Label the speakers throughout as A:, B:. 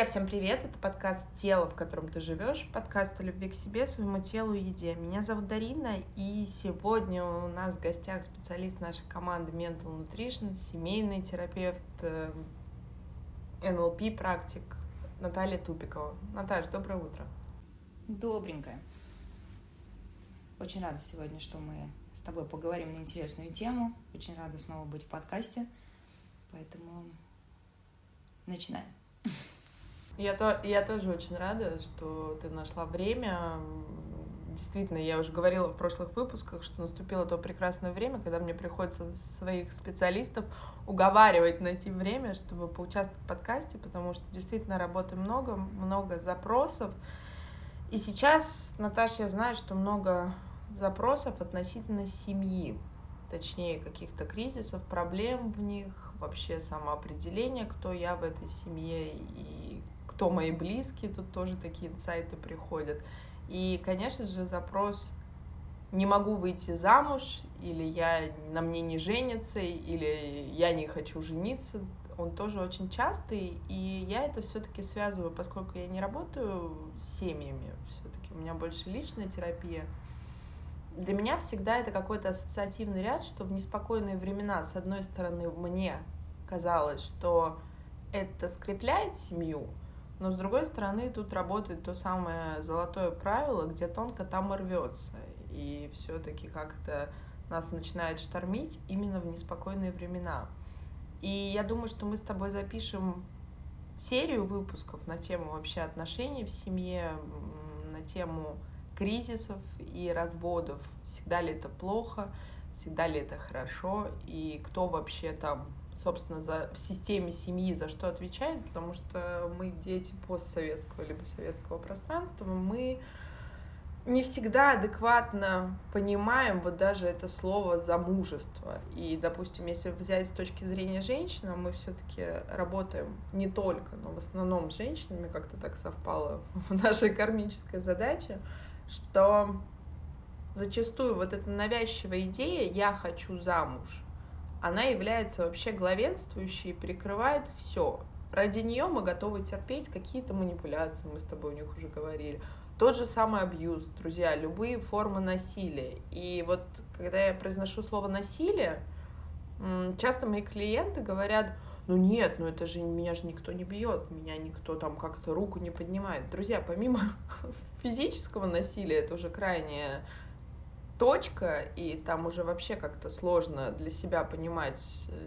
A: Друзья, всем привет! Это подкаст «Тело, в котором ты живешь», подкаст о любви к себе, своему телу и еде. Меня зовут Дарина, и сегодня у нас в гостях специалист нашей команды Mental Nutrition, семейный терапевт, НЛП э, практик Наталья Тупикова. Наташа, доброе утро.
B: Добренькое. Очень рада сегодня, что мы с тобой поговорим на интересную тему. Очень рада снова быть в подкасте. Поэтому начинаем.
A: Я, то, я тоже очень рада, что ты нашла время. Действительно, я уже говорила в прошлых выпусках, что наступило то прекрасное время, когда мне приходится своих специалистов уговаривать найти время, чтобы поучаствовать в подкасте, потому что действительно работы много, много запросов. И сейчас, Наташа, я знаю, что много запросов относительно семьи, точнее каких-то кризисов, проблем в них, вообще самоопределение, кто я в этой семье и кто мои близкие, тут тоже такие инсайты приходят. И, конечно же, запрос не могу выйти замуж, или я на мне не женится, или я не хочу жениться, он тоже очень частый, и я это все-таки связываю, поскольку я не работаю с семьями, все-таки у меня больше личная терапия. Для меня всегда это какой-то ассоциативный ряд, что в неспокойные времена, с одной стороны, мне казалось, что это скрепляет семью, но с другой стороны, тут работает то самое золотое правило, где тонко там и рвется. И все-таки как-то нас начинает штормить именно в неспокойные времена. И я думаю, что мы с тобой запишем серию выпусков на тему вообще отношений в семье, на тему кризисов и разводов. Всегда ли это плохо, всегда ли это хорошо, и кто вообще там собственно, за, в системе семьи за что отвечает, потому что мы дети постсоветского либо советского пространства, мы не всегда адекватно понимаем вот даже это слово замужество. И, допустим, если взять с точки зрения женщины, мы все-таки работаем не только, но в основном с женщинами, как-то так совпало в нашей кармической задаче, что зачастую вот эта навязчивая идея «я хочу замуж», она является вообще главенствующей, прикрывает все. Ради нее мы готовы терпеть какие-то манипуляции, мы с тобой у них уже говорили. Тот же самый абьюз, друзья, любые формы насилия. И вот когда я произношу слово насилие, часто мои клиенты говорят, ну нет, ну это же меня же никто не бьет, меня никто там как-то руку не поднимает. Друзья, помимо физического насилия, это уже крайне точка, и там уже вообще как-то сложно для себя понимать,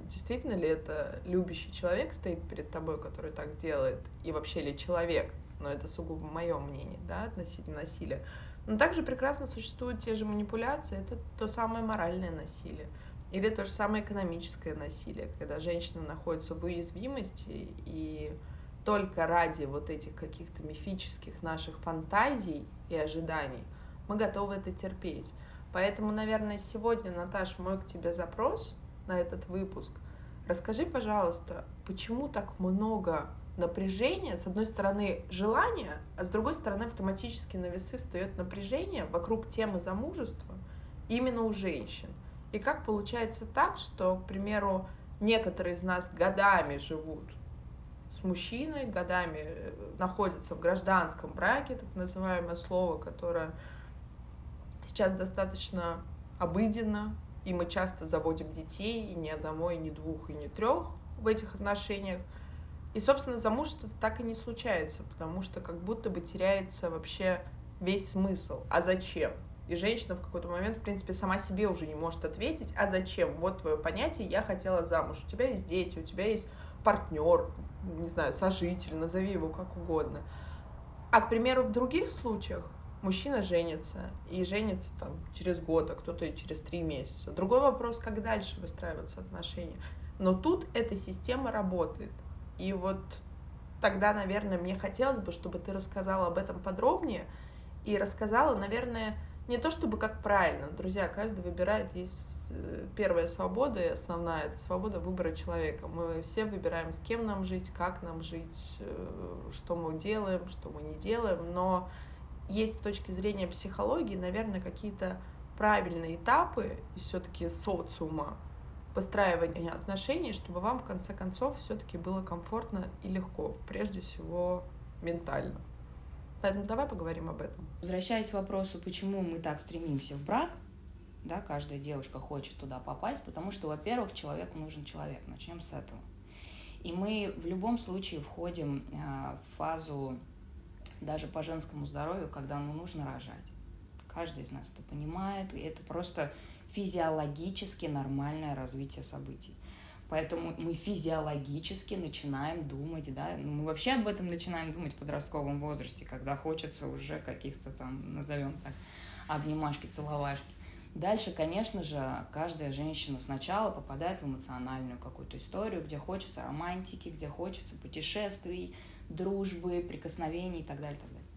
A: действительно ли это любящий человек стоит перед тобой, который так делает, и вообще ли человек, но это сугубо мое мнение, да, относительно насилия. Но также прекрасно существуют те же манипуляции, это то самое моральное насилие. Или то же самое экономическое насилие, когда женщина находится в уязвимости и только ради вот этих каких-то мифических наших фантазий и ожиданий мы готовы это терпеть. Поэтому, наверное, сегодня, Наташ, мой к тебе запрос на этот выпуск. Расскажи, пожалуйста, почему так много напряжения, с одной стороны желания, а с другой стороны автоматически на весы встает напряжение вокруг темы замужества именно у женщин. И как получается так, что, к примеру, некоторые из нас годами живут с мужчиной, годами э, находятся в гражданском браке, так называемое слово, которое сейчас достаточно обыденно, и мы часто заводим детей, и ни одного, и ни двух, и ни трех в этих отношениях. И, собственно, замужество так и не случается, потому что как будто бы теряется вообще весь смысл. А зачем? И женщина в какой-то момент, в принципе, сама себе уже не может ответить, а зачем? Вот твое понятие, я хотела замуж. У тебя есть дети, у тебя есть партнер, не знаю, сожитель, назови его как угодно. А, к примеру, в других случаях мужчина женится, и женится там через год, а кто-то через три месяца. Другой вопрос, как дальше выстраиваются отношения. Но тут эта система работает. И вот тогда, наверное, мне хотелось бы, чтобы ты рассказала об этом подробнее и рассказала, наверное, не то чтобы как правильно. Друзья, каждый выбирает, есть э, первая свобода и основная, это свобода выбора человека. Мы все выбираем, с кем нам жить, как нам жить, э, что мы делаем, что мы не делаем, но есть с точки зрения психологии, наверное, какие-то правильные этапы все-таки социума, выстраивания отношений, чтобы вам в конце концов все-таки было комфортно и легко, прежде всего ментально. Поэтому давай поговорим об этом.
B: Возвращаясь к вопросу, почему мы так стремимся в брак, да, каждая девушка хочет туда попасть, потому что, во-первых, человеку нужен человек. Начнем с этого. И мы в любом случае входим э, в фазу даже по женскому здоровью, когда ему нужно рожать. Каждый из нас это понимает, и это просто физиологически нормальное развитие событий. Поэтому мы физиологически начинаем думать, да, ну, мы вообще об этом начинаем думать в подростковом возрасте, когда хочется уже каких-то там, назовем так, обнимашки, целовашки. Дальше, конечно же, каждая женщина сначала попадает в эмоциональную какую-то историю, где хочется романтики, где хочется путешествий, дружбы, прикосновений и так далее, так далее.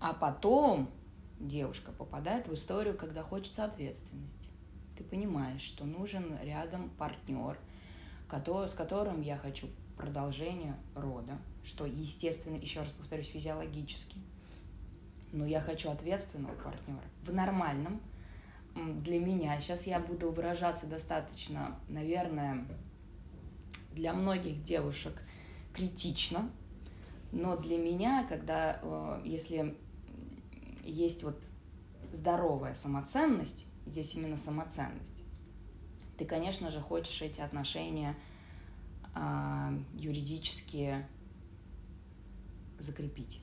B: А потом девушка попадает в историю, когда хочется ответственности. Ты понимаешь, что нужен рядом партнер, с которым я хочу продолжение рода, что, естественно, еще раз повторюсь, физиологически. Но я хочу ответственного партнера в нормальном для меня. Сейчас я буду выражаться достаточно, наверное, для многих девушек критично, но для меня, когда, э, если есть вот здоровая самоценность, здесь именно самоценность, ты, конечно же, хочешь эти отношения а, юридически закрепить.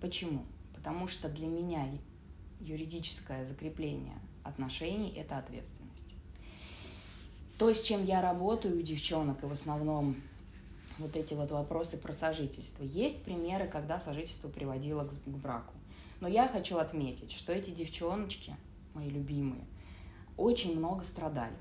B: Почему? Потому что для меня юридическое закрепление отношений – это ответственность. То, с чем я работаю у девчонок, и в основном вот эти вот вопросы про сожительство. Есть примеры, когда сожительство приводило к, к браку. Но я хочу отметить, что эти девчоночки, мои любимые, очень много страдали.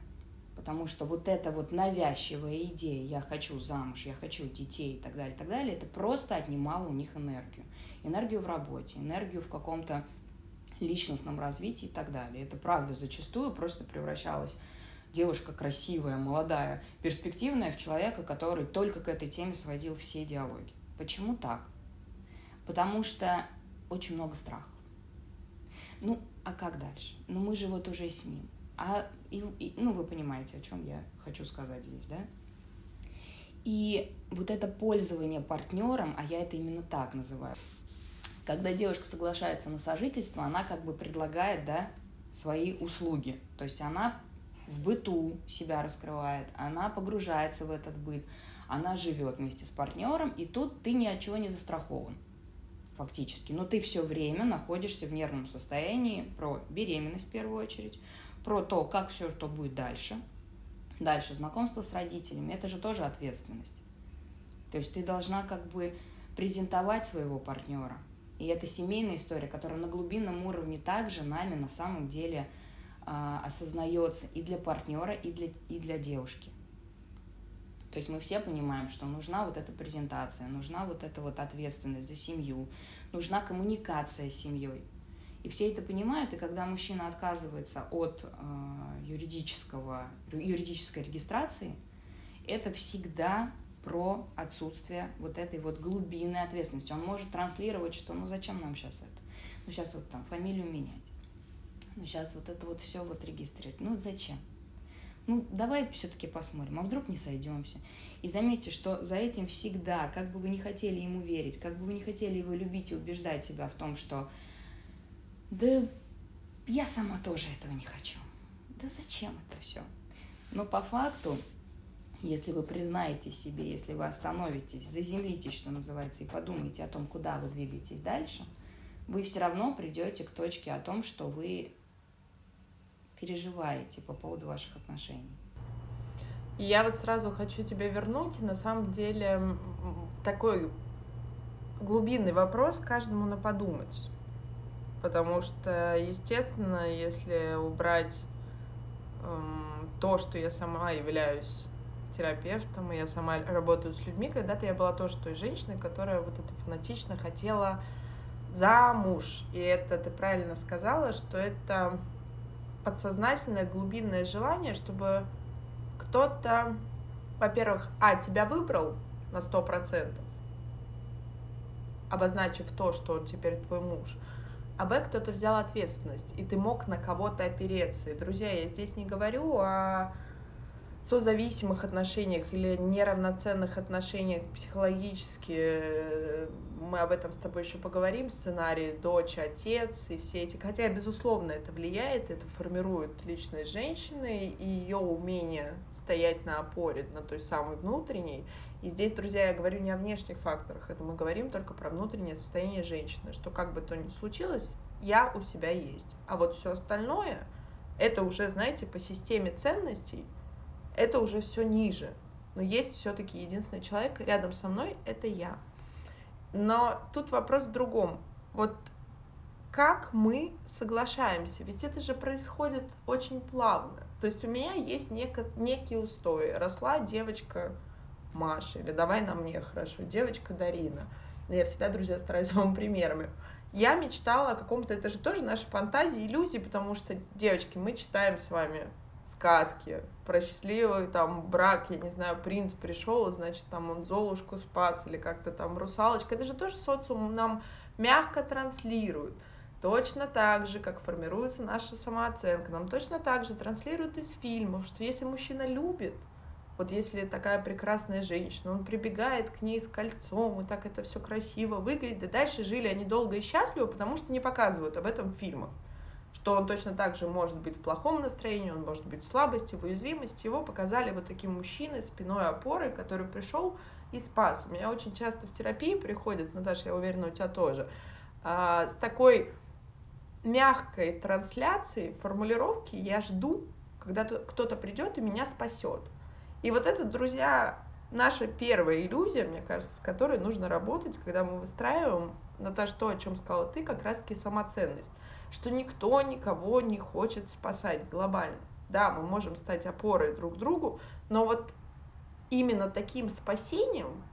B: Потому что вот эта вот навязчивая идея «я хочу замуж, я хочу детей» и так далее, и так далее, это просто отнимало у них энергию. Энергию в работе, энергию в каком-то личностном развитии и так далее. Это правда зачастую просто превращалось девушка красивая, молодая, перспективная в человека, который только к этой теме сводил все диалоги. Почему так? Потому что очень много страхов. Ну, а как дальше? Ну, мы же вот уже с ним. А, и, и, ну, вы понимаете, о чем я хочу сказать здесь, да? И вот это пользование партнером, а я это именно так называю, когда девушка соглашается на сожительство, она как бы предлагает, да, свои услуги. То есть она в быту себя раскрывает, она погружается в этот быт, она живет вместе с партнером, и тут ты ни от чего не застрахован фактически. Но ты все время находишься в нервном состоянии про беременность в первую очередь, про то, как все что будет дальше. Дальше знакомство с родителями, это же тоже ответственность. То есть ты должна как бы презентовать своего партнера. И это семейная история, которая на глубинном уровне также нами на самом деле а, осознается и для партнера, и для, и для девушки. То есть мы все понимаем, что нужна вот эта презентация, нужна вот эта вот ответственность за семью, нужна коммуникация с семьей. И все это понимают, и когда мужчина отказывается от э, юридического, юридической регистрации, это всегда про отсутствие вот этой вот глубинной ответственности. Он может транслировать, что ну зачем нам сейчас это? Ну сейчас вот там фамилию менять ну сейчас вот это вот все вот регистрировать. Ну зачем? Ну давай все-таки посмотрим, а вдруг не сойдемся. И заметьте, что за этим всегда, как бы вы не хотели ему верить, как бы вы не хотели его любить и убеждать себя в том, что да я сама тоже этого не хочу. Да зачем это все? Но по факту, если вы признаете себе, если вы остановитесь, заземлитесь, что называется, и подумаете о том, куда вы двигаетесь дальше, вы все равно придете к точке о том, что вы переживаете по поводу ваших отношений?
A: Я вот сразу хочу тебя вернуть. На самом деле такой глубинный вопрос каждому на подумать. Потому что, естественно, если убрать эм, то, что я сама являюсь терапевтом, и я сама работаю с людьми, когда-то я была тоже той женщиной, которая вот это фанатично хотела замуж. И это ты правильно сказала, что это подсознательное глубинное желание, чтобы кто-то, во-первых, а, тебя выбрал на сто процентов, обозначив то, что он теперь твой муж, а б, кто-то взял ответственность, и ты мог на кого-то опереться. И, друзья, я здесь не говорю о созависимых отношениях или неравноценных отношениях психологически, э, мы об этом с тобой еще поговорим, сценарий дочь, отец и все эти, хотя, безусловно, это влияет, это формирует личность женщины и ее умение стоять на опоре, на той самой внутренней. И здесь, друзья, я говорю не о внешних факторах, это мы говорим только про внутреннее состояние женщины, что как бы то ни случилось, я у себя есть. А вот все остальное, это уже, знаете, по системе ценностей – это уже все ниже. Но есть все-таки единственный человек рядом со мной, это я. Но тут вопрос в другом. Вот как мы соглашаемся? Ведь это же происходит очень плавно. То есть у меня есть неко, некие устои. Росла девочка Маша, или давай на мне хорошо, девочка Дарина. Я всегда, друзья, стараюсь вам примерами. Я мечтала о каком-то, это же тоже наши фантазии, иллюзии, потому что, девочки, мы читаем с вами сказки про счастливый там брак, я не знаю, принц пришел, значит, там он Золушку спас, или как-то там русалочка. Это же тоже социум нам мягко транслирует. Точно так же, как формируется наша самооценка, нам точно так же транслируют из фильмов, что если мужчина любит, вот если такая прекрасная женщина, он прибегает к ней с кольцом, и так это все красиво выглядит, и дальше жили они долго и счастливо, потому что не показывают об этом в фильмах что он точно так же может быть в плохом настроении, он может быть в слабости, в уязвимости. Его показали вот таким мужчиной, спиной опорой, который пришел и спас. У меня очень часто в терапии приходят, Наташа, я уверена, у тебя тоже, а, с такой мягкой трансляцией, формулировки «я жду, когда кто-то придет и меня спасет». И вот это, друзья, наша первая иллюзия, мне кажется, с которой нужно работать, когда мы выстраиваем, Наташа, то, о чем сказала ты, как раз-таки самоценность что никто никого не хочет спасать глобально. Да, мы можем стать опорой друг другу, но вот именно таким спасением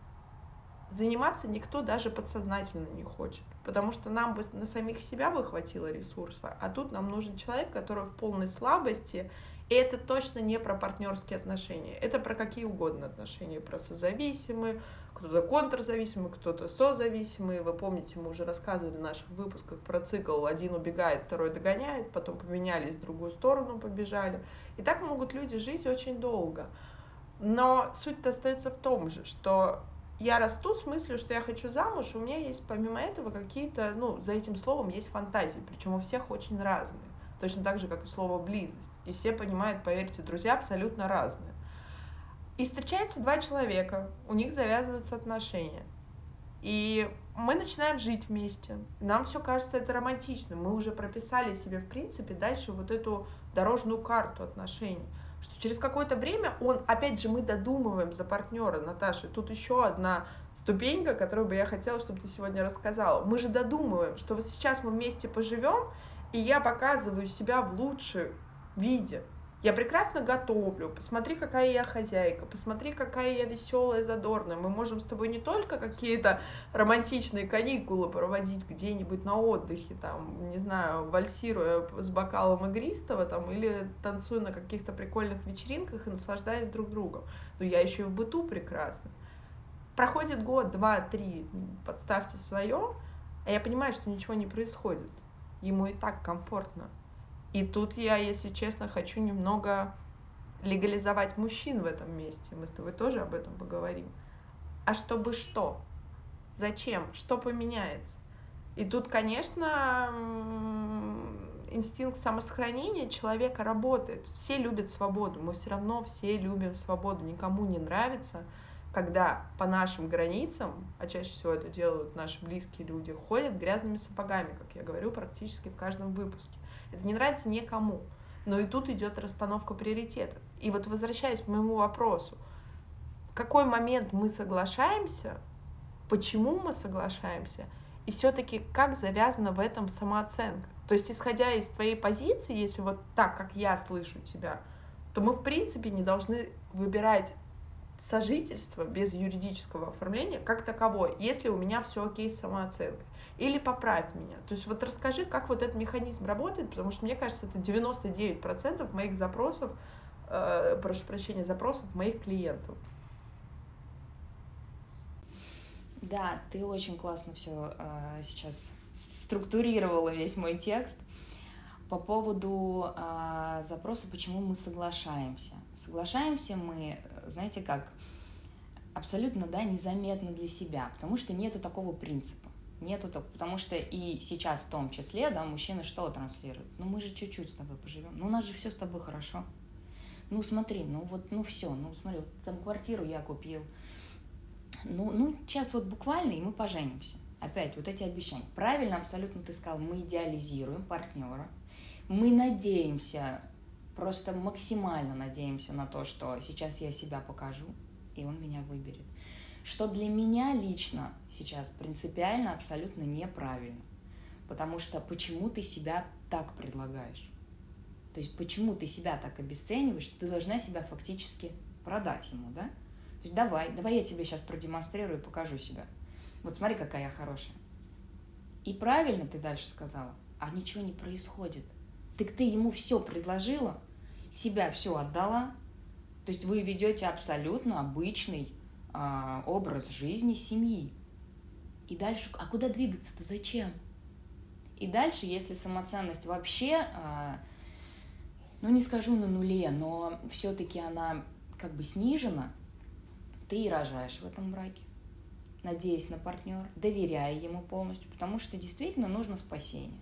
A: заниматься никто даже подсознательно не хочет, потому что нам бы на самих себя бы хватило ресурса, а тут нам нужен человек, который в полной слабости и это точно не про партнерские отношения. Это про какие угодно отношения. Про созависимые, кто-то контрзависимый, кто-то созависимый. Вы помните, мы уже рассказывали в наших выпусках про цикл. Один убегает, второй догоняет, потом поменялись, в другую сторону побежали. И так могут люди жить очень долго. Но суть-то остается в том же, что я расту с мыслью, что я хочу замуж, у меня есть помимо этого какие-то, ну, за этим словом есть фантазии, причем у всех очень разные. Точно так же, как и слово близость. И все понимают, поверьте, друзья абсолютно разные. И встречаются два человека, у них завязываются отношения. И мы начинаем жить вместе. Нам все кажется это романтичным. Мы уже прописали себе, в принципе, дальше вот эту дорожную карту отношений. Что через какое-то время он, опять же, мы додумываем за партнера, Наташа. Тут еще одна ступенька, которую бы я хотела, чтобы ты сегодня рассказала. Мы же додумываем, что вот сейчас мы вместе поживем, и я показываю себя в лучшем виде. Я прекрасно готовлю, посмотри, какая я хозяйка, посмотри, какая я веселая, задорная. Мы можем с тобой не только какие-то романтичные каникулы проводить где-нибудь на отдыхе, там, не знаю, вальсируя с бокалом игристого, там, или танцуя на каких-то прикольных вечеринках и наслаждаясь друг другом. Но я еще и в быту прекрасна. Проходит год, два, три, подставьте свое, а я понимаю, что ничего не происходит ему и так комфортно. И тут я, если честно, хочу немного легализовать мужчин в этом месте. Мы с тобой тоже об этом поговорим. А чтобы что? Зачем? Что поменяется? И тут, конечно, инстинкт самосохранения человека работает. Все любят свободу. Мы все равно все любим свободу. Никому не нравится когда по нашим границам, а чаще всего это делают наши близкие люди, ходят грязными сапогами, как я говорю практически в каждом выпуске. Это не нравится никому. Но и тут идет расстановка приоритетов. И вот возвращаясь к моему вопросу, в какой момент мы соглашаемся, почему мы соглашаемся, и все-таки как завязана в этом самооценка. То есть, исходя из твоей позиции, если вот так, как я слышу тебя, то мы, в принципе, не должны выбирать сожительство без юридического оформления как таковое, если у меня все окей с самооценкой. Или поправь меня. То есть вот расскажи, как вот этот механизм работает, потому что мне кажется, это 99% моих запросов, э, прошу прощения, запросов моих клиентов.
B: Да, ты очень классно все э, сейчас структурировала весь мой текст. По поводу э, запроса, почему мы соглашаемся. Соглашаемся мы, знаете как, абсолютно, да, незаметно для себя, потому что нету такого принципа. Нету так, потому что и сейчас в том числе, да, мужчины что транслируют? Ну мы же чуть-чуть с тобой поживем, ну у нас же все с тобой хорошо. Ну смотри, ну вот, ну все, ну смотри, вот там квартиру я купил. Ну, ну сейчас вот буквально, и мы поженимся. Опять вот эти обещания. Правильно абсолютно ты сказал, мы идеализируем партнера, мы надеемся, просто максимально надеемся на то, что сейчас я себя покажу, и он меня выберет. Что для меня лично сейчас принципиально абсолютно неправильно. Потому что почему ты себя так предлагаешь? То есть почему ты себя так обесцениваешь, что ты должна себя фактически продать ему, да? То есть давай, давай я тебе сейчас продемонстрирую и покажу себя. Вот смотри, какая я хорошая. И правильно ты дальше сказала, а ничего не происходит. Так ты ему все предложила, себя все отдала. То есть вы ведете абсолютно обычный а, образ жизни семьи. И дальше, а куда двигаться-то, зачем? И дальше, если самоценность вообще а, ну не скажу на нуле, но все-таки она как бы снижена, ты и рожаешь в этом браке, надеясь на партнера, доверяя ему полностью, потому что действительно нужно спасение.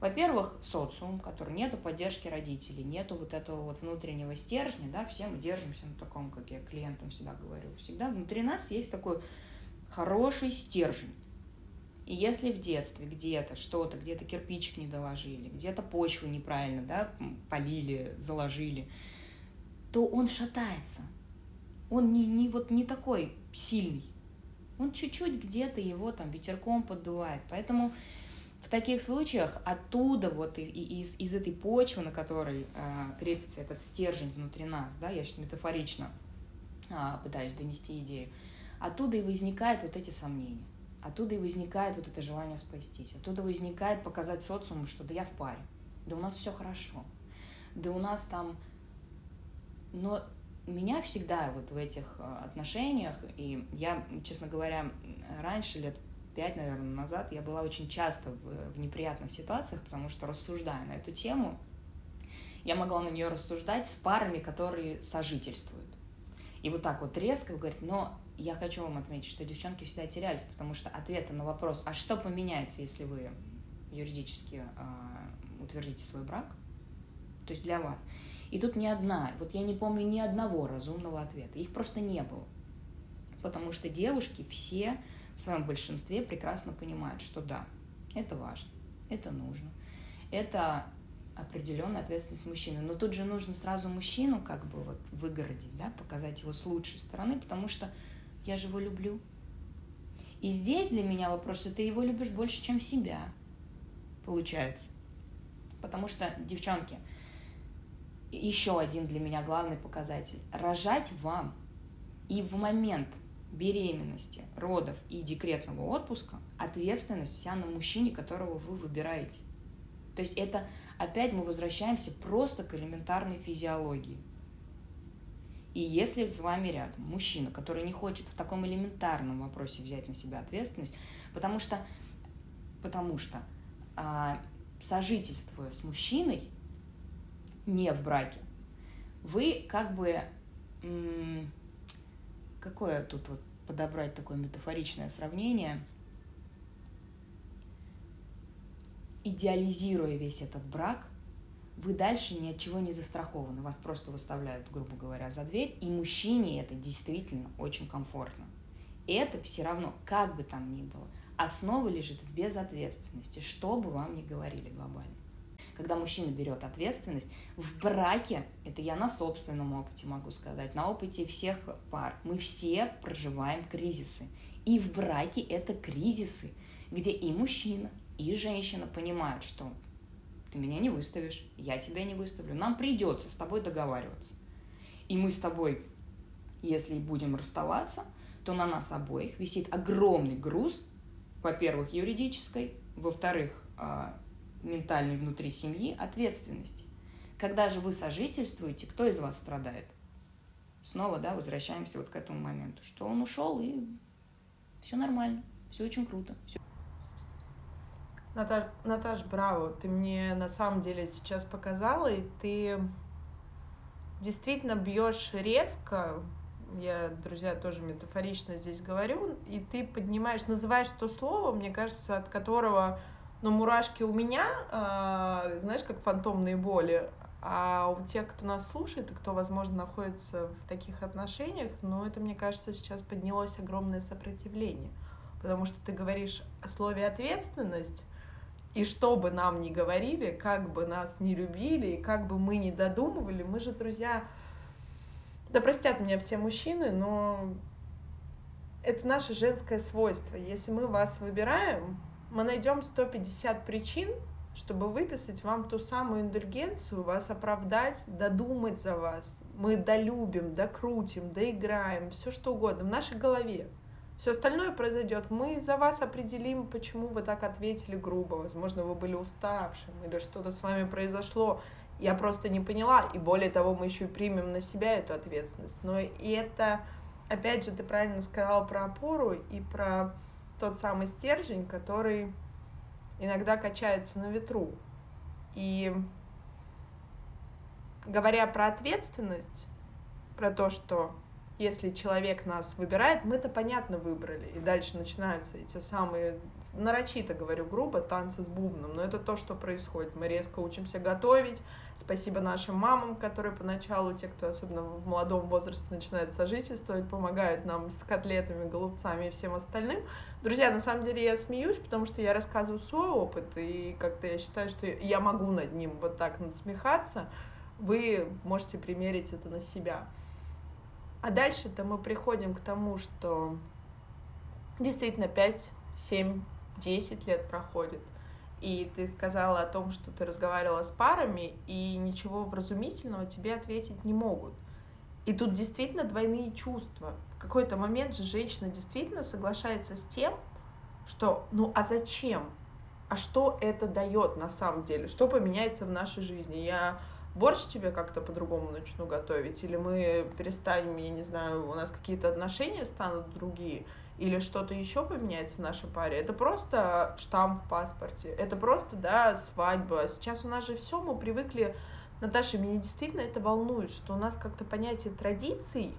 B: Во-первых, социум, который нету поддержки родителей, нету вот этого вот внутреннего стержня, да, все мы держимся на таком, как я клиентам всегда говорю, всегда внутри нас есть такой хороший стержень. И если в детстве где-то что-то, где-то кирпичик не доложили, где-то почву неправильно да, полили, заложили, то он шатается. Он не, не, вот не такой сильный. Он чуть-чуть где-то его там ветерком поддувает. Поэтому в таких случаях оттуда, вот из, из этой почвы, на которой э, крепится этот стержень внутри нас, да, я сейчас метафорично э, пытаюсь донести идею, оттуда и возникают вот эти сомнения. Оттуда и возникает вот это желание спастись. Оттуда возникает показать социуму, что да я в паре, да у нас все хорошо, да у нас там... Но меня всегда вот в этих э, отношениях, и я, честно говоря, раньше, лет пять, наверное, назад, я была очень часто в, в неприятных ситуациях, потому что рассуждая на эту тему, я могла на нее рассуждать с парами, которые сожительствуют. И вот так вот резко говорить, но я хочу вам отметить, что девчонки всегда терялись, потому что ответы на вопрос, а что поменяется, если вы юридически э, утвердите свой брак, то есть для вас. И тут ни одна, вот я не помню ни одного разумного ответа, их просто не было. Потому что девушки все в своем большинстве прекрасно понимают, что да, это важно, это нужно, это определенная ответственность мужчины. Но тут же нужно сразу мужчину как бы вот выгородить, да, показать его с лучшей стороны, потому что я же его люблю. И здесь для меня вопрос, что ты его любишь больше, чем себя, получается. Потому что, девчонки, еще один для меня главный показатель. Рожать вам и в момент беременности, родов и декретного отпуска ответственность вся на мужчине, которого вы выбираете. То есть это опять мы возвращаемся просто к элементарной физиологии. И если с вами рядом мужчина, который не хочет в таком элементарном вопросе взять на себя ответственность, потому что, потому что а, сожительствуя с мужчиной, не в браке, вы как бы какое тут вот подобрать такое метафоричное сравнение, идеализируя весь этот брак, вы дальше ни от чего не застрахованы. Вас просто выставляют, грубо говоря, за дверь, и мужчине это действительно очень комфортно. Это все равно, как бы там ни было, основа лежит в безответственности, что бы вам ни говорили глобально. Когда мужчина берет ответственность, в браке, это я на собственном опыте могу сказать, на опыте всех пар, мы все проживаем кризисы. И в браке это кризисы, где и мужчина, и женщина понимают, что ты меня не выставишь, я тебя не выставлю. Нам придется с тобой договариваться. И мы с тобой, если будем расставаться, то на нас обоих висит огромный груз, во-первых, юридической, во-вторых, а, ментальной внутри семьи ответственности. Когда же вы сожительствуете, кто из вас страдает? Снова, да, возвращаемся вот к этому моменту, что он ушел и все нормально, все очень круто. Все...
A: Наташ, Наташ, браво, ты мне на самом деле сейчас показала, и ты действительно бьешь резко, я, друзья, тоже метафорично здесь говорю, и ты поднимаешь, называешь то слово, мне кажется, от которого, ну, мурашки у меня, э, знаешь, как фантомные боли, а у тех, кто нас слушает и кто, возможно, находится в таких отношениях, ну, это, мне кажется, сейчас поднялось огромное сопротивление. Потому что ты говоришь о слове ответственность, и что бы нам ни говорили, как бы нас не любили, и как бы мы ни додумывали, мы же, друзья, да простят меня все мужчины, но это наше женское свойство. Если мы вас выбираем, мы найдем 150 причин, чтобы выписать вам ту самую индульгенцию, вас оправдать, додумать за вас. Мы долюбим, докрутим, доиграем, все что угодно в нашей голове. Все остальное произойдет. Мы за вас определим, почему вы так ответили грубо. Возможно, вы были уставшим или что-то с вами произошло. Я просто не поняла. И более того, мы еще и примем на себя эту ответственность. Но и это, опять же, ты правильно сказала про опору и про тот самый стержень, который иногда качается на ветру. И говоря про ответственность, про то, что если человек нас выбирает, мы это понятно выбрали. И дальше начинаются эти самые, нарочито говорю грубо, танцы с бубном. Но это то, что происходит. Мы резко учимся готовить. Спасибо нашим мамам, которые поначалу, те, кто особенно в молодом возрасте начинает сожительствовать, помогают нам с котлетами, голубцами и всем остальным. Друзья, на самом деле я смеюсь, потому что я рассказываю свой опыт, и как-то я считаю, что я могу над ним вот так надсмехаться. Вы можете примерить это на себя. А дальше-то мы приходим к тому, что действительно 5, 7, 10 лет проходит. И ты сказала о том, что ты разговаривала с парами, и ничего вразумительного тебе ответить не могут. И тут действительно двойные чувства. В какой-то момент же женщина действительно соглашается с тем, что ну а зачем? А что это дает на самом деле? Что поменяется в нашей жизни? Я борщ тебе как-то по-другому начну готовить, или мы перестанем, я не знаю, у нас какие-то отношения станут другие, или что-то еще поменяется в нашей паре. Это просто штамп в паспорте, это просто, да, свадьба. Сейчас у нас же все, мы привыкли, Наташа, меня действительно это волнует, что у нас как-то понятие традиций,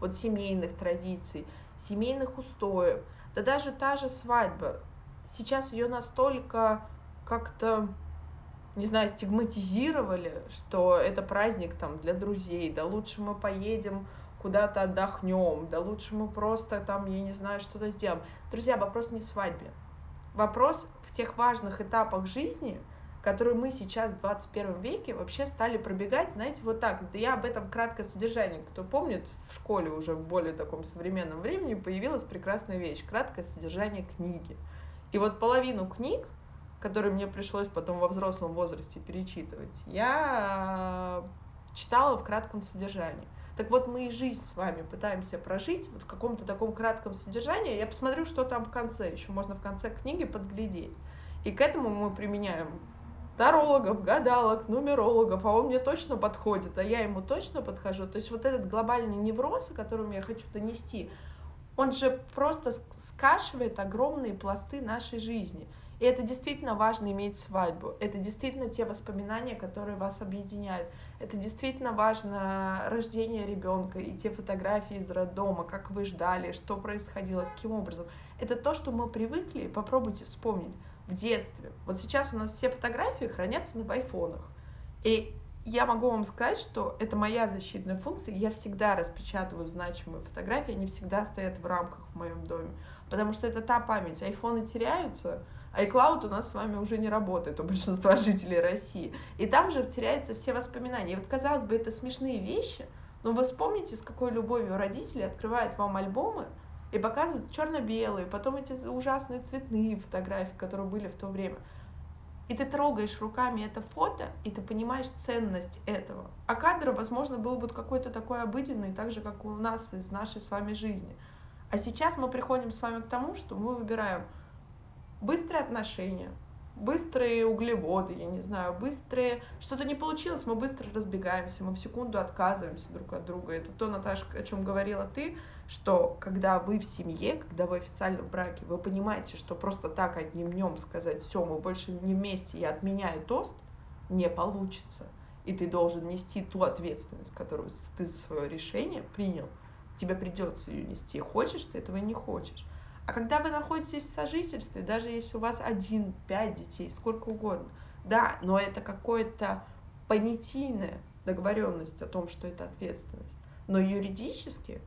A: вот семейных традиций, семейных устоев, да даже та же свадьба, сейчас ее настолько как-то не знаю, стигматизировали, что это праздник там для друзей, да лучше мы поедем куда-то отдохнем, да лучше мы просто там, я не знаю, что-то сделаем. Друзья, вопрос не в свадьбе. Вопрос в тех важных этапах жизни, которые мы сейчас в 21 веке вообще стали пробегать, знаете, вот так. Да я об этом краткое содержание. Кто помнит, в школе уже в более таком современном времени появилась прекрасная вещь. Краткое содержание книги. И вот половину книг который мне пришлось потом во взрослом возрасте перечитывать, я читала в кратком содержании. Так вот, мы и жизнь с вами пытаемся прожить вот в каком-то таком кратком содержании. Я посмотрю, что там в конце. Еще можно в конце книги подглядеть. И к этому мы применяем тарологов, гадалок, нумерологов, а он мне точно подходит, а я ему точно подхожу. То есть вот этот глобальный невроз, о котором я хочу донести, он же просто скашивает огромные пласты нашей жизни – и это действительно важно иметь свадьбу. Это действительно те воспоминания, которые вас объединяют. Это действительно важно рождение ребенка и те фотографии из роддома, как вы ждали, что происходило, каким образом. Это то, что мы привыкли, попробуйте вспомнить в детстве. Вот сейчас у нас все фотографии хранятся на айфонах. И я могу вам сказать, что это моя защитная функция. Я всегда распечатываю значимые фотографии, они всегда стоят в рамках в моем доме. Потому что это та память. Айфоны теряются, iCloud у нас с вами уже не работает у большинства жителей России. И там же теряются все воспоминания. И вот, казалось бы, это смешные вещи, но вы вспомните, с какой любовью родители открывают вам альбомы и показывают черно-белые, потом эти ужасные цветные фотографии, которые были в то время. И ты трогаешь руками это фото, и ты понимаешь ценность этого. А кадр, возможно, был вот какой-то такой обыденный, так же, как у нас из нашей с вами жизни. А сейчас мы приходим с вами к тому, что мы выбираем – быстрые отношения, быстрые углеводы, я не знаю, быстрые... Что-то не получилось, мы быстро разбегаемся, мы в секунду отказываемся друг от друга. Это то, Наташа, о чем говорила ты, что когда вы в семье, когда вы официально в браке, вы понимаете, что просто так одним днем сказать, все, мы больше не вместе, я отменяю тост, не получится. И ты должен нести ту ответственность, которую ты за свое решение принял. Тебе придется ее нести. Хочешь ты этого не хочешь. А когда вы находитесь в сожительстве, даже если у вас один, пять детей, сколько угодно, да, но это какое-то понятийная договоренность о том, что это ответственность. Но юридически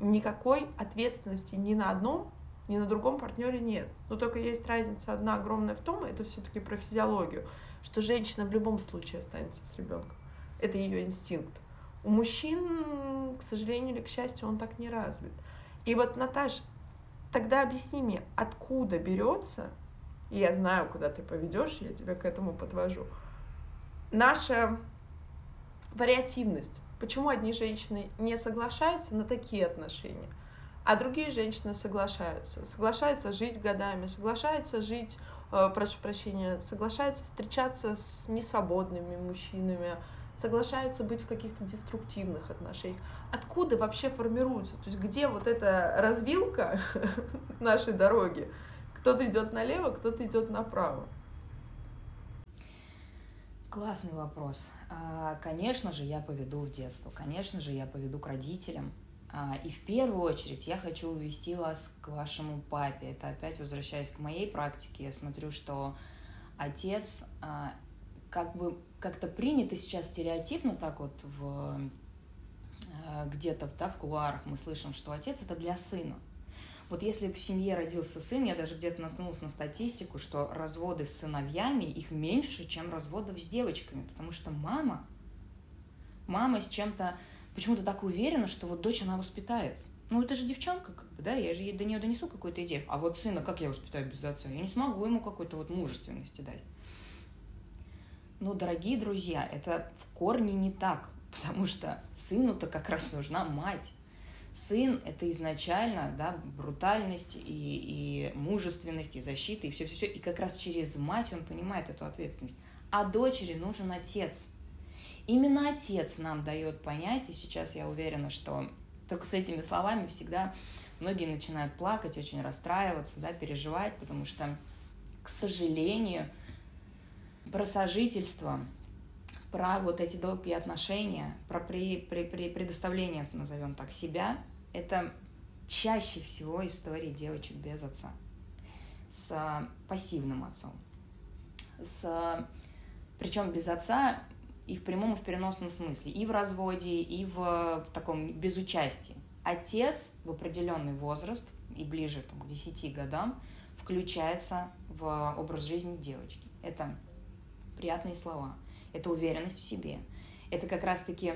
A: никакой ответственности ни на одном, ни на другом партнере нет. Но только есть разница одна огромная в том, это все-таки про физиологию, что женщина в любом случае останется с ребенком. Это ее инстинкт. У мужчин, к сожалению или к счастью, он так не развит. И вот, Наташ, тогда объясни мне, откуда берется, и я знаю, куда ты поведешь, я тебя к этому подвожу, наша вариативность. Почему одни женщины не соглашаются на такие отношения, а другие женщины соглашаются? Соглашаются жить годами, соглашаются жить, э, прошу прощения, соглашаются встречаться с несвободными мужчинами, соглашаются быть в каких-то деструктивных отношениях. Откуда вообще формируется? То есть где вот эта развилка нашей дороги? Кто-то идет налево, кто-то идет направо.
B: Классный вопрос. А, конечно же, я поведу в детство, конечно же, я поведу к родителям. А, и в первую очередь я хочу увести вас к вашему папе. Это опять возвращаясь к моей практике, я смотрю, что отец а, как бы как-то принято сейчас стереотипно так вот в где-то да, в кулуарах мы слышим, что отец это для сына. Вот если в семье родился сын, я даже где-то наткнулась на статистику, что разводы с сыновьями, их меньше, чем разводов с девочками, потому что мама, мама с чем-то почему-то так уверена, что вот дочь она воспитает. Ну, это же девчонка, как бы, да, я же до нее донесу какую-то идею. А вот сына, как я воспитаю без отца? Я не смогу ему какой-то вот мужественности дать. Ну, дорогие друзья, это в корне не так, потому что сыну-то как раз нужна мать сын — это изначально да, брутальность и, и мужественность, и защита, и все-все-все. И как раз через мать он понимает эту ответственность. А дочери нужен отец. Именно отец нам дает понять, и сейчас я уверена, что только с этими словами всегда многие начинают плакать, очень расстраиваться, да, переживать, потому что, к сожалению, про сожительство, про вот эти долгие отношения, про при, при, при предоставление, назовем так, себя, это чаще всего истории девочек без отца, с пассивным отцом, с, причем без отца и в прямом, и в переносном смысле, и в разводе, и в, в таком безучастии. Отец в определенный возраст и ближе там, к 10 годам включается в образ жизни девочки. Это приятные слова, это уверенность в себе. Это как раз-таки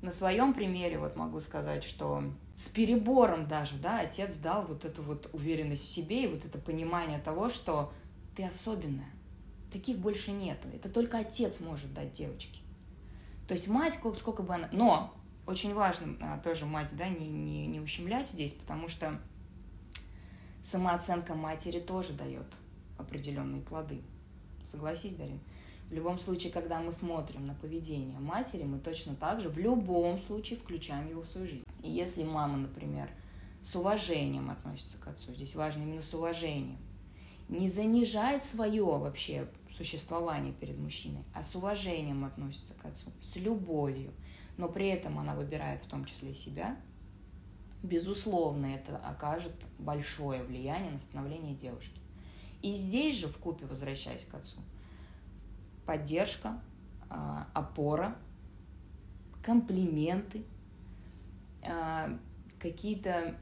B: на своем примере вот могу сказать, что с перебором даже, да, отец дал вот эту вот уверенность в себе и вот это понимание того, что ты особенная. Таких больше нету. Это только отец может дать девочке. То есть мать, сколько бы она... Но очень важно а, тоже мать, да, не, не, не ущемлять здесь, потому что самооценка матери тоже дает определенные плоды. Согласись, Дарин? В любом случае, когда мы смотрим на поведение матери, мы точно так же в любом случае включаем его в свою жизнь. И если мама, например, с уважением относится к отцу, здесь важно именно с уважением, не занижает свое вообще существование перед мужчиной, а с уважением относится к отцу, с любовью, но при этом она выбирает в том числе себя, безусловно, это окажет большое влияние на становление девушки. И здесь же, в купе возвращаясь к отцу, поддержка, а, опора, комплименты, а, какие-то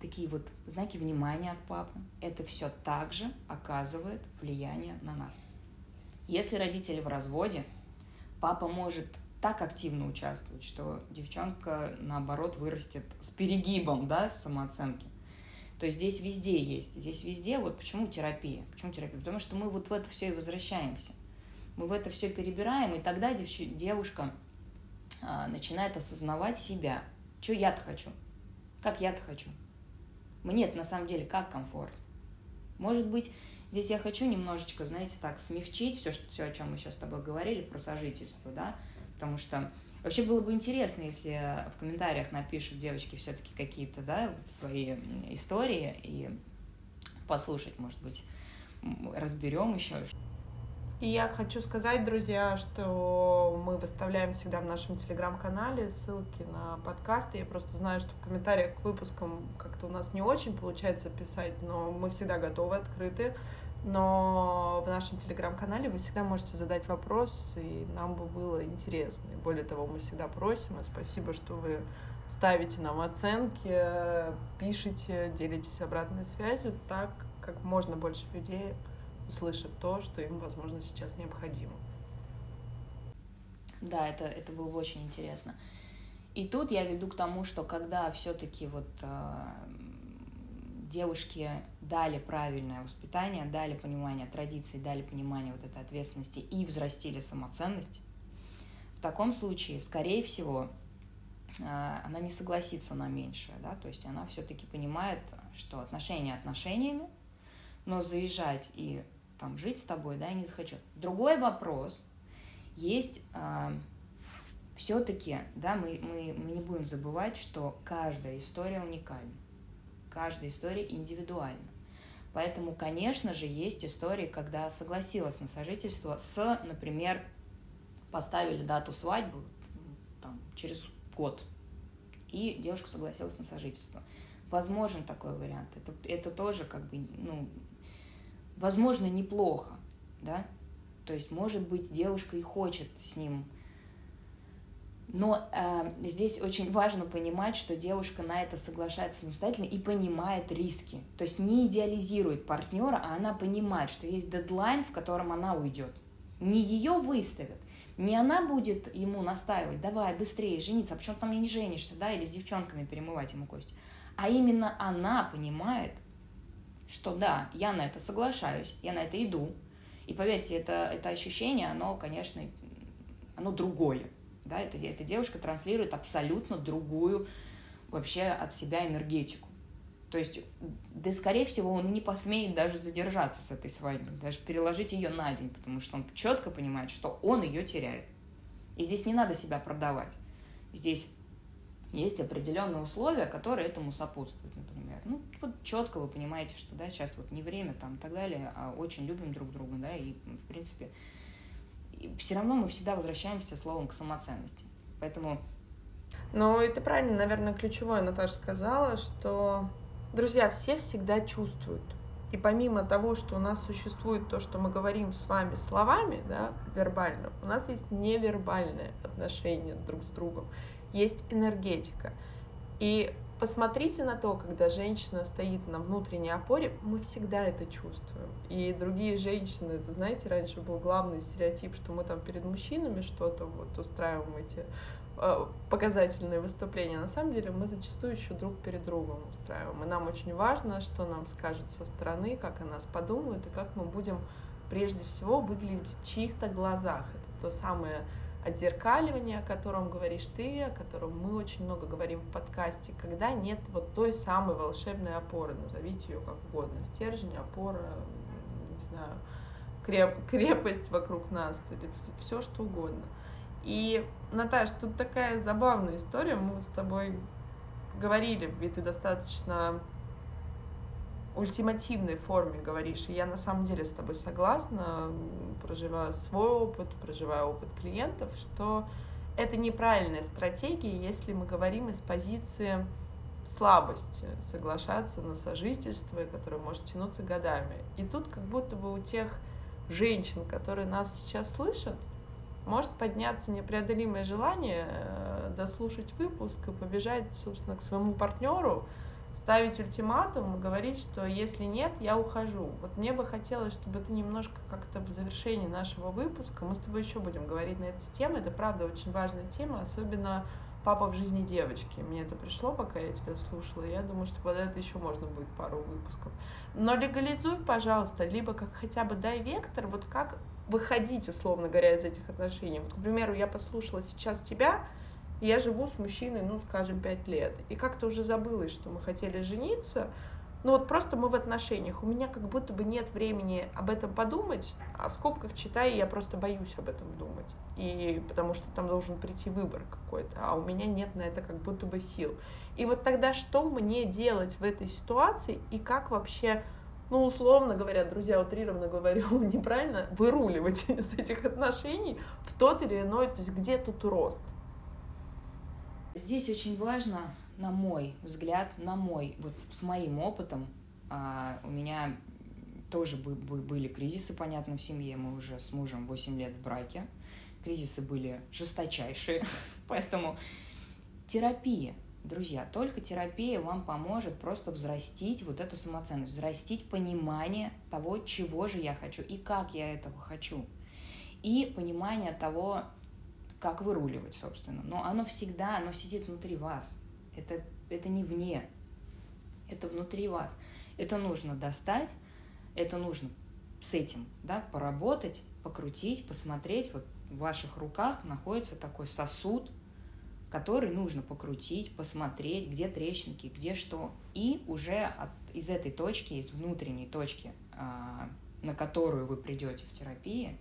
B: такие вот знаки внимания от папы. Это все также оказывает влияние на нас. Если родители в разводе, папа может так активно участвовать, что девчонка, наоборот, вырастет с перегибом, да, с самооценки. То есть здесь везде есть. Здесь везде, вот почему терапия? Почему терапия? Потому что мы вот в это все и возвращаемся. Мы в это все перебираем, и тогда девч... девушка а, начинает осознавать себя. Что я-то хочу? Как я-то хочу? Мне это на самом деле как комфорт? Может быть, здесь я хочу немножечко, знаете, так, смягчить все, что, все, о чем мы сейчас с тобой говорили, про сожительство, да, потому что вообще было бы интересно, если в комментариях напишут девочки все-таки какие-то, да, свои истории и послушать, может быть, разберем еще.
A: И я хочу сказать, друзья, что мы выставляем всегда в нашем телеграм-канале ссылки на подкасты. Я просто знаю, что в комментариях к выпускам как-то у нас не очень получается писать, но мы всегда готовы, открыты. Но в нашем телеграм-канале вы всегда можете задать вопрос, и нам бы было интересно. И более того, мы всегда просим, и спасибо, что вы ставите нам оценки, пишите, делитесь обратной связью так, как можно больше людей услышат то, что им, возможно, сейчас необходимо.
B: Да, это, это было бы очень интересно. И тут я веду к тому, что когда все-таки вот э, девушки дали правильное воспитание, дали понимание традиций, дали понимание вот этой ответственности и взрастили самоценность, в таком случае, скорее всего, э, она не согласится на меньшее, да, то есть она все-таки понимает, что отношения отношениями, но заезжать и там жить с тобой, да, я не захочу. Другой вопрос, есть э, а, все-таки, да, мы, мы, мы не будем забывать, что каждая история уникальна, каждая история индивидуальна. Поэтому, конечно же, есть истории, когда согласилась на сожительство с, например, поставили дату свадьбы там, через год, и девушка согласилась на сожительство. Возможен такой вариант. Это, это тоже как бы, ну, возможно, неплохо, да, то есть, может быть, девушка и хочет с ним но э, здесь очень важно понимать, что девушка на это соглашается самостоятельно и понимает риски. То есть не идеализирует партнера, а она понимает, что есть дедлайн, в котором она уйдет. Не ее выставят, не она будет ему настаивать, давай быстрее жениться, а почему ты там не женишься, да, или с девчонками перемывать ему кость. А именно она понимает, что да, я на это соглашаюсь, я на это иду. И поверьте, это, это ощущение, оно, конечно, оно другое. Да? Это, эта девушка транслирует абсолютно другую вообще от себя энергетику. То есть, да, скорее всего, он и не посмеет даже задержаться с этой свадьбой, даже переложить ее на день, потому что он четко понимает, что он ее теряет. И здесь не надо себя продавать. Здесь есть определенные условия, которые этому сопутствуют, например. Ну, вот четко вы понимаете, что, да, сейчас вот не время там и так далее, а очень любим друг друга, да, и, в принципе, и все равно мы всегда возвращаемся словом к самоценности. Поэтому...
A: Ну, это правильно, наверное, ключевое Наташа сказала, что, друзья, все всегда чувствуют. И помимо того, что у нас существует то, что мы говорим с вами словами, да, вербально, у нас есть невербальное отношение друг с другом есть энергетика. И посмотрите на то, когда женщина стоит на внутренней опоре, мы всегда это чувствуем. И другие женщины, это, знаете, раньше был главный стереотип, что мы там перед мужчинами что-то вот устраиваем эти э, показательные выступления. На самом деле мы зачастую еще друг перед другом устраиваем. И нам очень важно, что нам скажут со стороны, как о нас подумают и как мы будем прежде всего выглядеть в чьих-то глазах. Это то самое отзеркаливание, о котором говоришь ты, о котором мы очень много говорим в подкасте, когда нет вот той самой волшебной опоры, назовите ее как угодно, стержень, опора, не знаю, креп, крепость вокруг нас, или все что угодно. И, Наташ, тут такая забавная история, мы с тобой говорили, и ты достаточно ультимативной форме говоришь, и я на самом деле с тобой согласна, проживая свой опыт, проживая опыт клиентов, что это неправильная стратегия, если мы говорим из позиции слабости, соглашаться на сожительство, которое может тянуться годами. И тут как будто бы у тех женщин, которые нас сейчас слышат, может подняться непреодолимое желание э, дослушать выпуск и побежать, собственно, к своему партнеру, ставить ультиматум говорить, что если нет, я ухожу. Вот мне бы хотелось, чтобы ты немножко как-то в завершении нашего выпуска, мы с тобой еще будем говорить на эти темы, это правда очень важная тема, особенно папа в жизни девочки. Мне это пришло, пока я тебя слушала, я думаю, что под это еще можно будет пару выпусков. Но легализуй, пожалуйста, либо как хотя бы дай вектор, вот как выходить, условно говоря, из этих отношений. Вот, к примеру, я послушала сейчас тебя, я живу с мужчиной, ну, скажем, пять лет. И как-то уже забылось, что мы хотели жениться, ну вот просто мы в отношениях, у меня как будто бы нет времени об этом подумать, а в скобках читаю, я просто боюсь об этом думать. И потому что там должен прийти выбор какой-то, а у меня нет на это как будто бы сил. И вот тогда что мне делать в этой ситуации и как вообще, ну условно говоря, друзья, утрированно говорю, неправильно, выруливать из этих отношений в тот или иной, то есть где тут рост?
B: Здесь очень важно на мой взгляд, на мой, вот с моим опытом, а, у меня тоже были кризисы, понятно, в семье. Мы уже с мужем 8 лет в браке. Кризисы были жесточайшие. Поэтому терапия, друзья, только терапия вам поможет просто взрастить вот эту самоценность, взрастить понимание того, чего же я хочу и как я этого хочу. И понимание того, как выруливать, собственно. Но оно всегда, оно сидит внутри вас. Это, это не вне, это внутри вас. Это нужно достать, это нужно с этим да, поработать, покрутить, посмотреть. Вот в ваших руках находится такой сосуд, который нужно покрутить, посмотреть, где трещинки, где что. И уже от, из этой точки, из внутренней точки, а, на которую вы придете в терапии,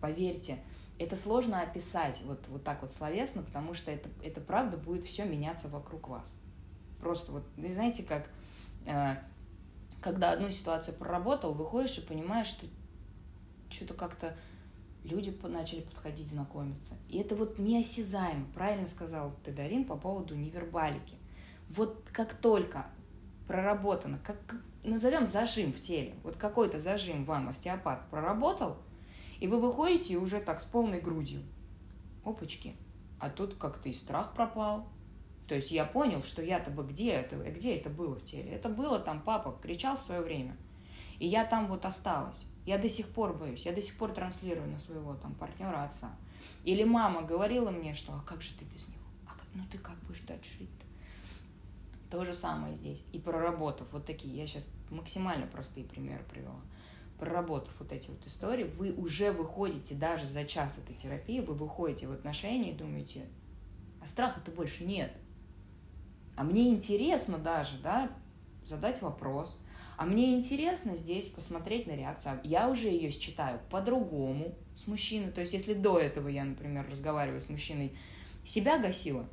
B: поверьте, это сложно описать вот, вот так вот словесно, потому что это, это правда будет все меняться вокруг вас. Просто вот, знаете, как э, когда одну ситуацию проработал, выходишь и понимаешь, что что-то как-то люди начали подходить, знакомиться. И это вот неосязаемо, правильно сказал ты, Дарин, по поводу невербалики. Вот как только проработано, как назовем зажим в теле, вот какой-то зажим вам остеопат проработал – и вы выходите уже так с полной грудью. Опачки. А тут как-то и страх пропал. То есть я понял, что я-то бы где это, где это было в теле. Это было там, папа кричал в свое время. И я там вот осталась. Я до сих пор боюсь, я до сих пор транслирую на своего там партнера отца. Или мама говорила мне, что а как же ты без него? А как, ну ты как будешь дальше жить-то? То же самое здесь. И проработав вот такие, я сейчас максимально простые примеры привела проработав вот эти вот истории, вы уже выходите даже за час этой терапии, вы выходите в отношения и думаете, а страха-то больше нет. А мне интересно даже, да, задать вопрос. А мне интересно здесь посмотреть на реакцию. Я уже ее считаю по-другому с мужчиной. То есть, если до этого я, например, разговариваю с мужчиной, себя гасила,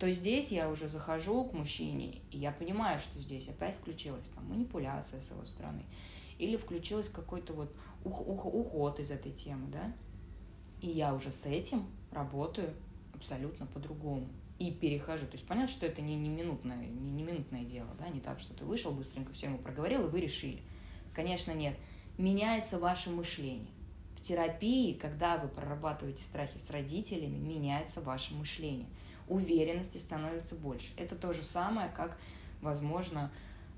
B: то здесь я уже захожу к мужчине, и я понимаю, что здесь опять включилась там манипуляция с его стороны или включилась какой-то вот ух, ух, уход из этой темы, да, и я уже с этим работаю абсолютно по-другому и перехожу. То есть понятно, что это не, не, минутное, не, не минутное дело, да, не так, что ты вышел, быстренько все ему проговорил, и вы решили. Конечно, нет. Меняется ваше мышление. В терапии, когда вы прорабатываете страхи с родителями, меняется ваше мышление. Уверенности становится больше. Это то же самое, как, возможно,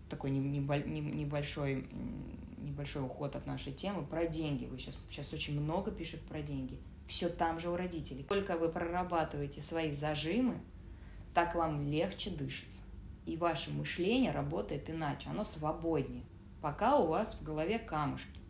B: такой небольшой небольшой уход от нашей темы, про деньги. Вы сейчас, сейчас очень много пишут про деньги. Все там же у родителей. Только вы прорабатываете свои зажимы, так вам легче дышится. И ваше мышление работает иначе, оно свободнее. Пока у вас в голове камушки.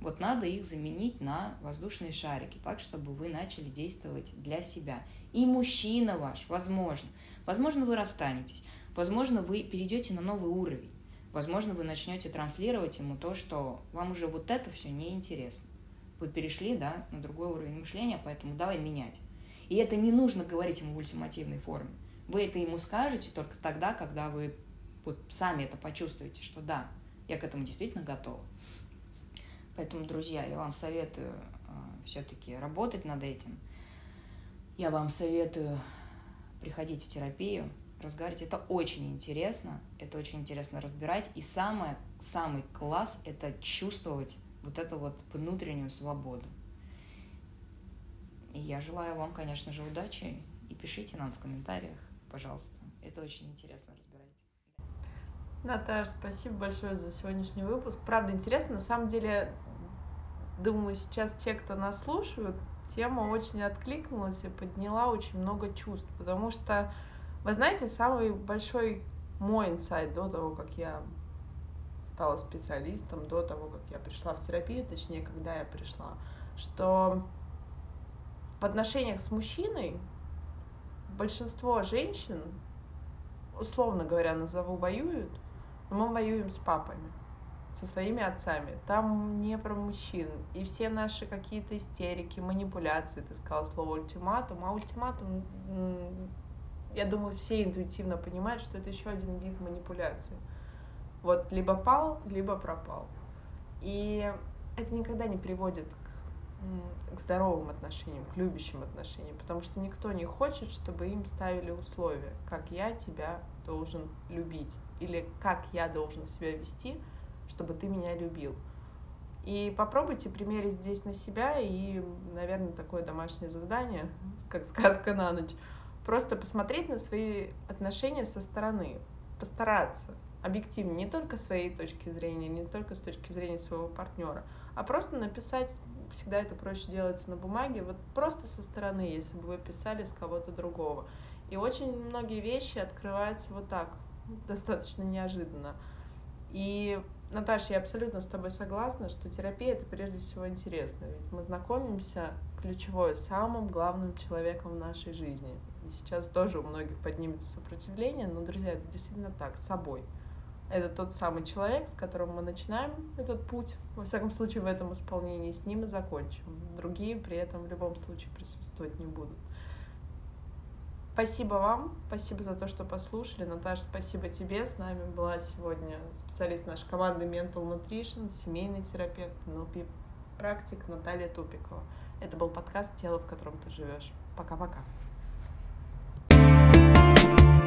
B: Вот надо их заменить на воздушные шарики, так, чтобы вы начали действовать для себя. И мужчина ваш, возможно. Возможно, вы расстанетесь. Возможно, вы перейдете на новый уровень возможно, вы начнете транслировать ему то, что вам уже вот это все неинтересно. Вы перешли, да, на другой уровень мышления, поэтому давай менять. И это не нужно говорить ему в ультимативной форме. Вы это ему скажете только тогда, когда вы вот сами это почувствуете, что да, я к этому действительно готова. Поэтому, друзья, я вам советую э, все-таки работать над этим. Я вам советую приходить в терапию, разговаривать. Это очень интересно, это очень интересно разбирать. И самое, самый класс – это чувствовать вот эту вот внутреннюю свободу. И я желаю вам, конечно же, удачи. И пишите нам в комментариях, пожалуйста. Это очень интересно разбирать.
A: Наташ, спасибо большое за сегодняшний выпуск. Правда, интересно. На самом деле, думаю, сейчас те, кто нас слушают, тема очень откликнулась и подняла очень много чувств, потому что вы знаете, самый большой мой инсайт до того, как я стала специалистом, до того, как я пришла в терапию, точнее, когда я пришла, что в отношениях с мужчиной большинство женщин, условно говоря, назову воюют, Но мы воюем с папами, со своими отцами. Там не про мужчин. И все наши какие-то истерики, манипуляции, ты сказала слово ультиматум, а ультиматум, я думаю, все интуитивно понимают, что это еще один вид манипуляции. Вот либо пал, либо пропал. И это никогда не приводит к, к здоровым отношениям, к любящим отношениям, потому что никто не хочет, чтобы им ставили условия, как я тебя должен любить, или как я должен себя вести, чтобы ты меня любил. И попробуйте примерить здесь на себя, и, наверное, такое домашнее задание, как сказка на ночь, просто посмотреть на свои отношения со стороны, постараться объективно, не только своей точки зрения, не только с точки зрения своего партнера, а просто написать, всегда это проще делается на бумаге, вот просто со стороны, если бы вы писали с кого-то другого. И очень многие вещи открываются вот так, достаточно неожиданно. И, Наташа, я абсолютно с тобой согласна, что терапия это прежде всего интересно. Ведь мы знакомимся ключевой, самым главным человеком в нашей жизни. Сейчас тоже у многих поднимется сопротивление, но, друзья, это действительно так, с собой. Это тот самый человек, с которым мы начинаем этот путь, во всяком случае в этом исполнении, с ним и закончим. Другие при этом в любом случае присутствовать не будут. Спасибо вам, спасибо за то, что послушали. Наташа, спасибо тебе. С нами была сегодня специалист нашей команды Mental Nutrition, семейный терапевт, NLP практик Наталья Тупикова. Это был подкаст «Тело, в котором ты живешь». Пока-пока. Bye.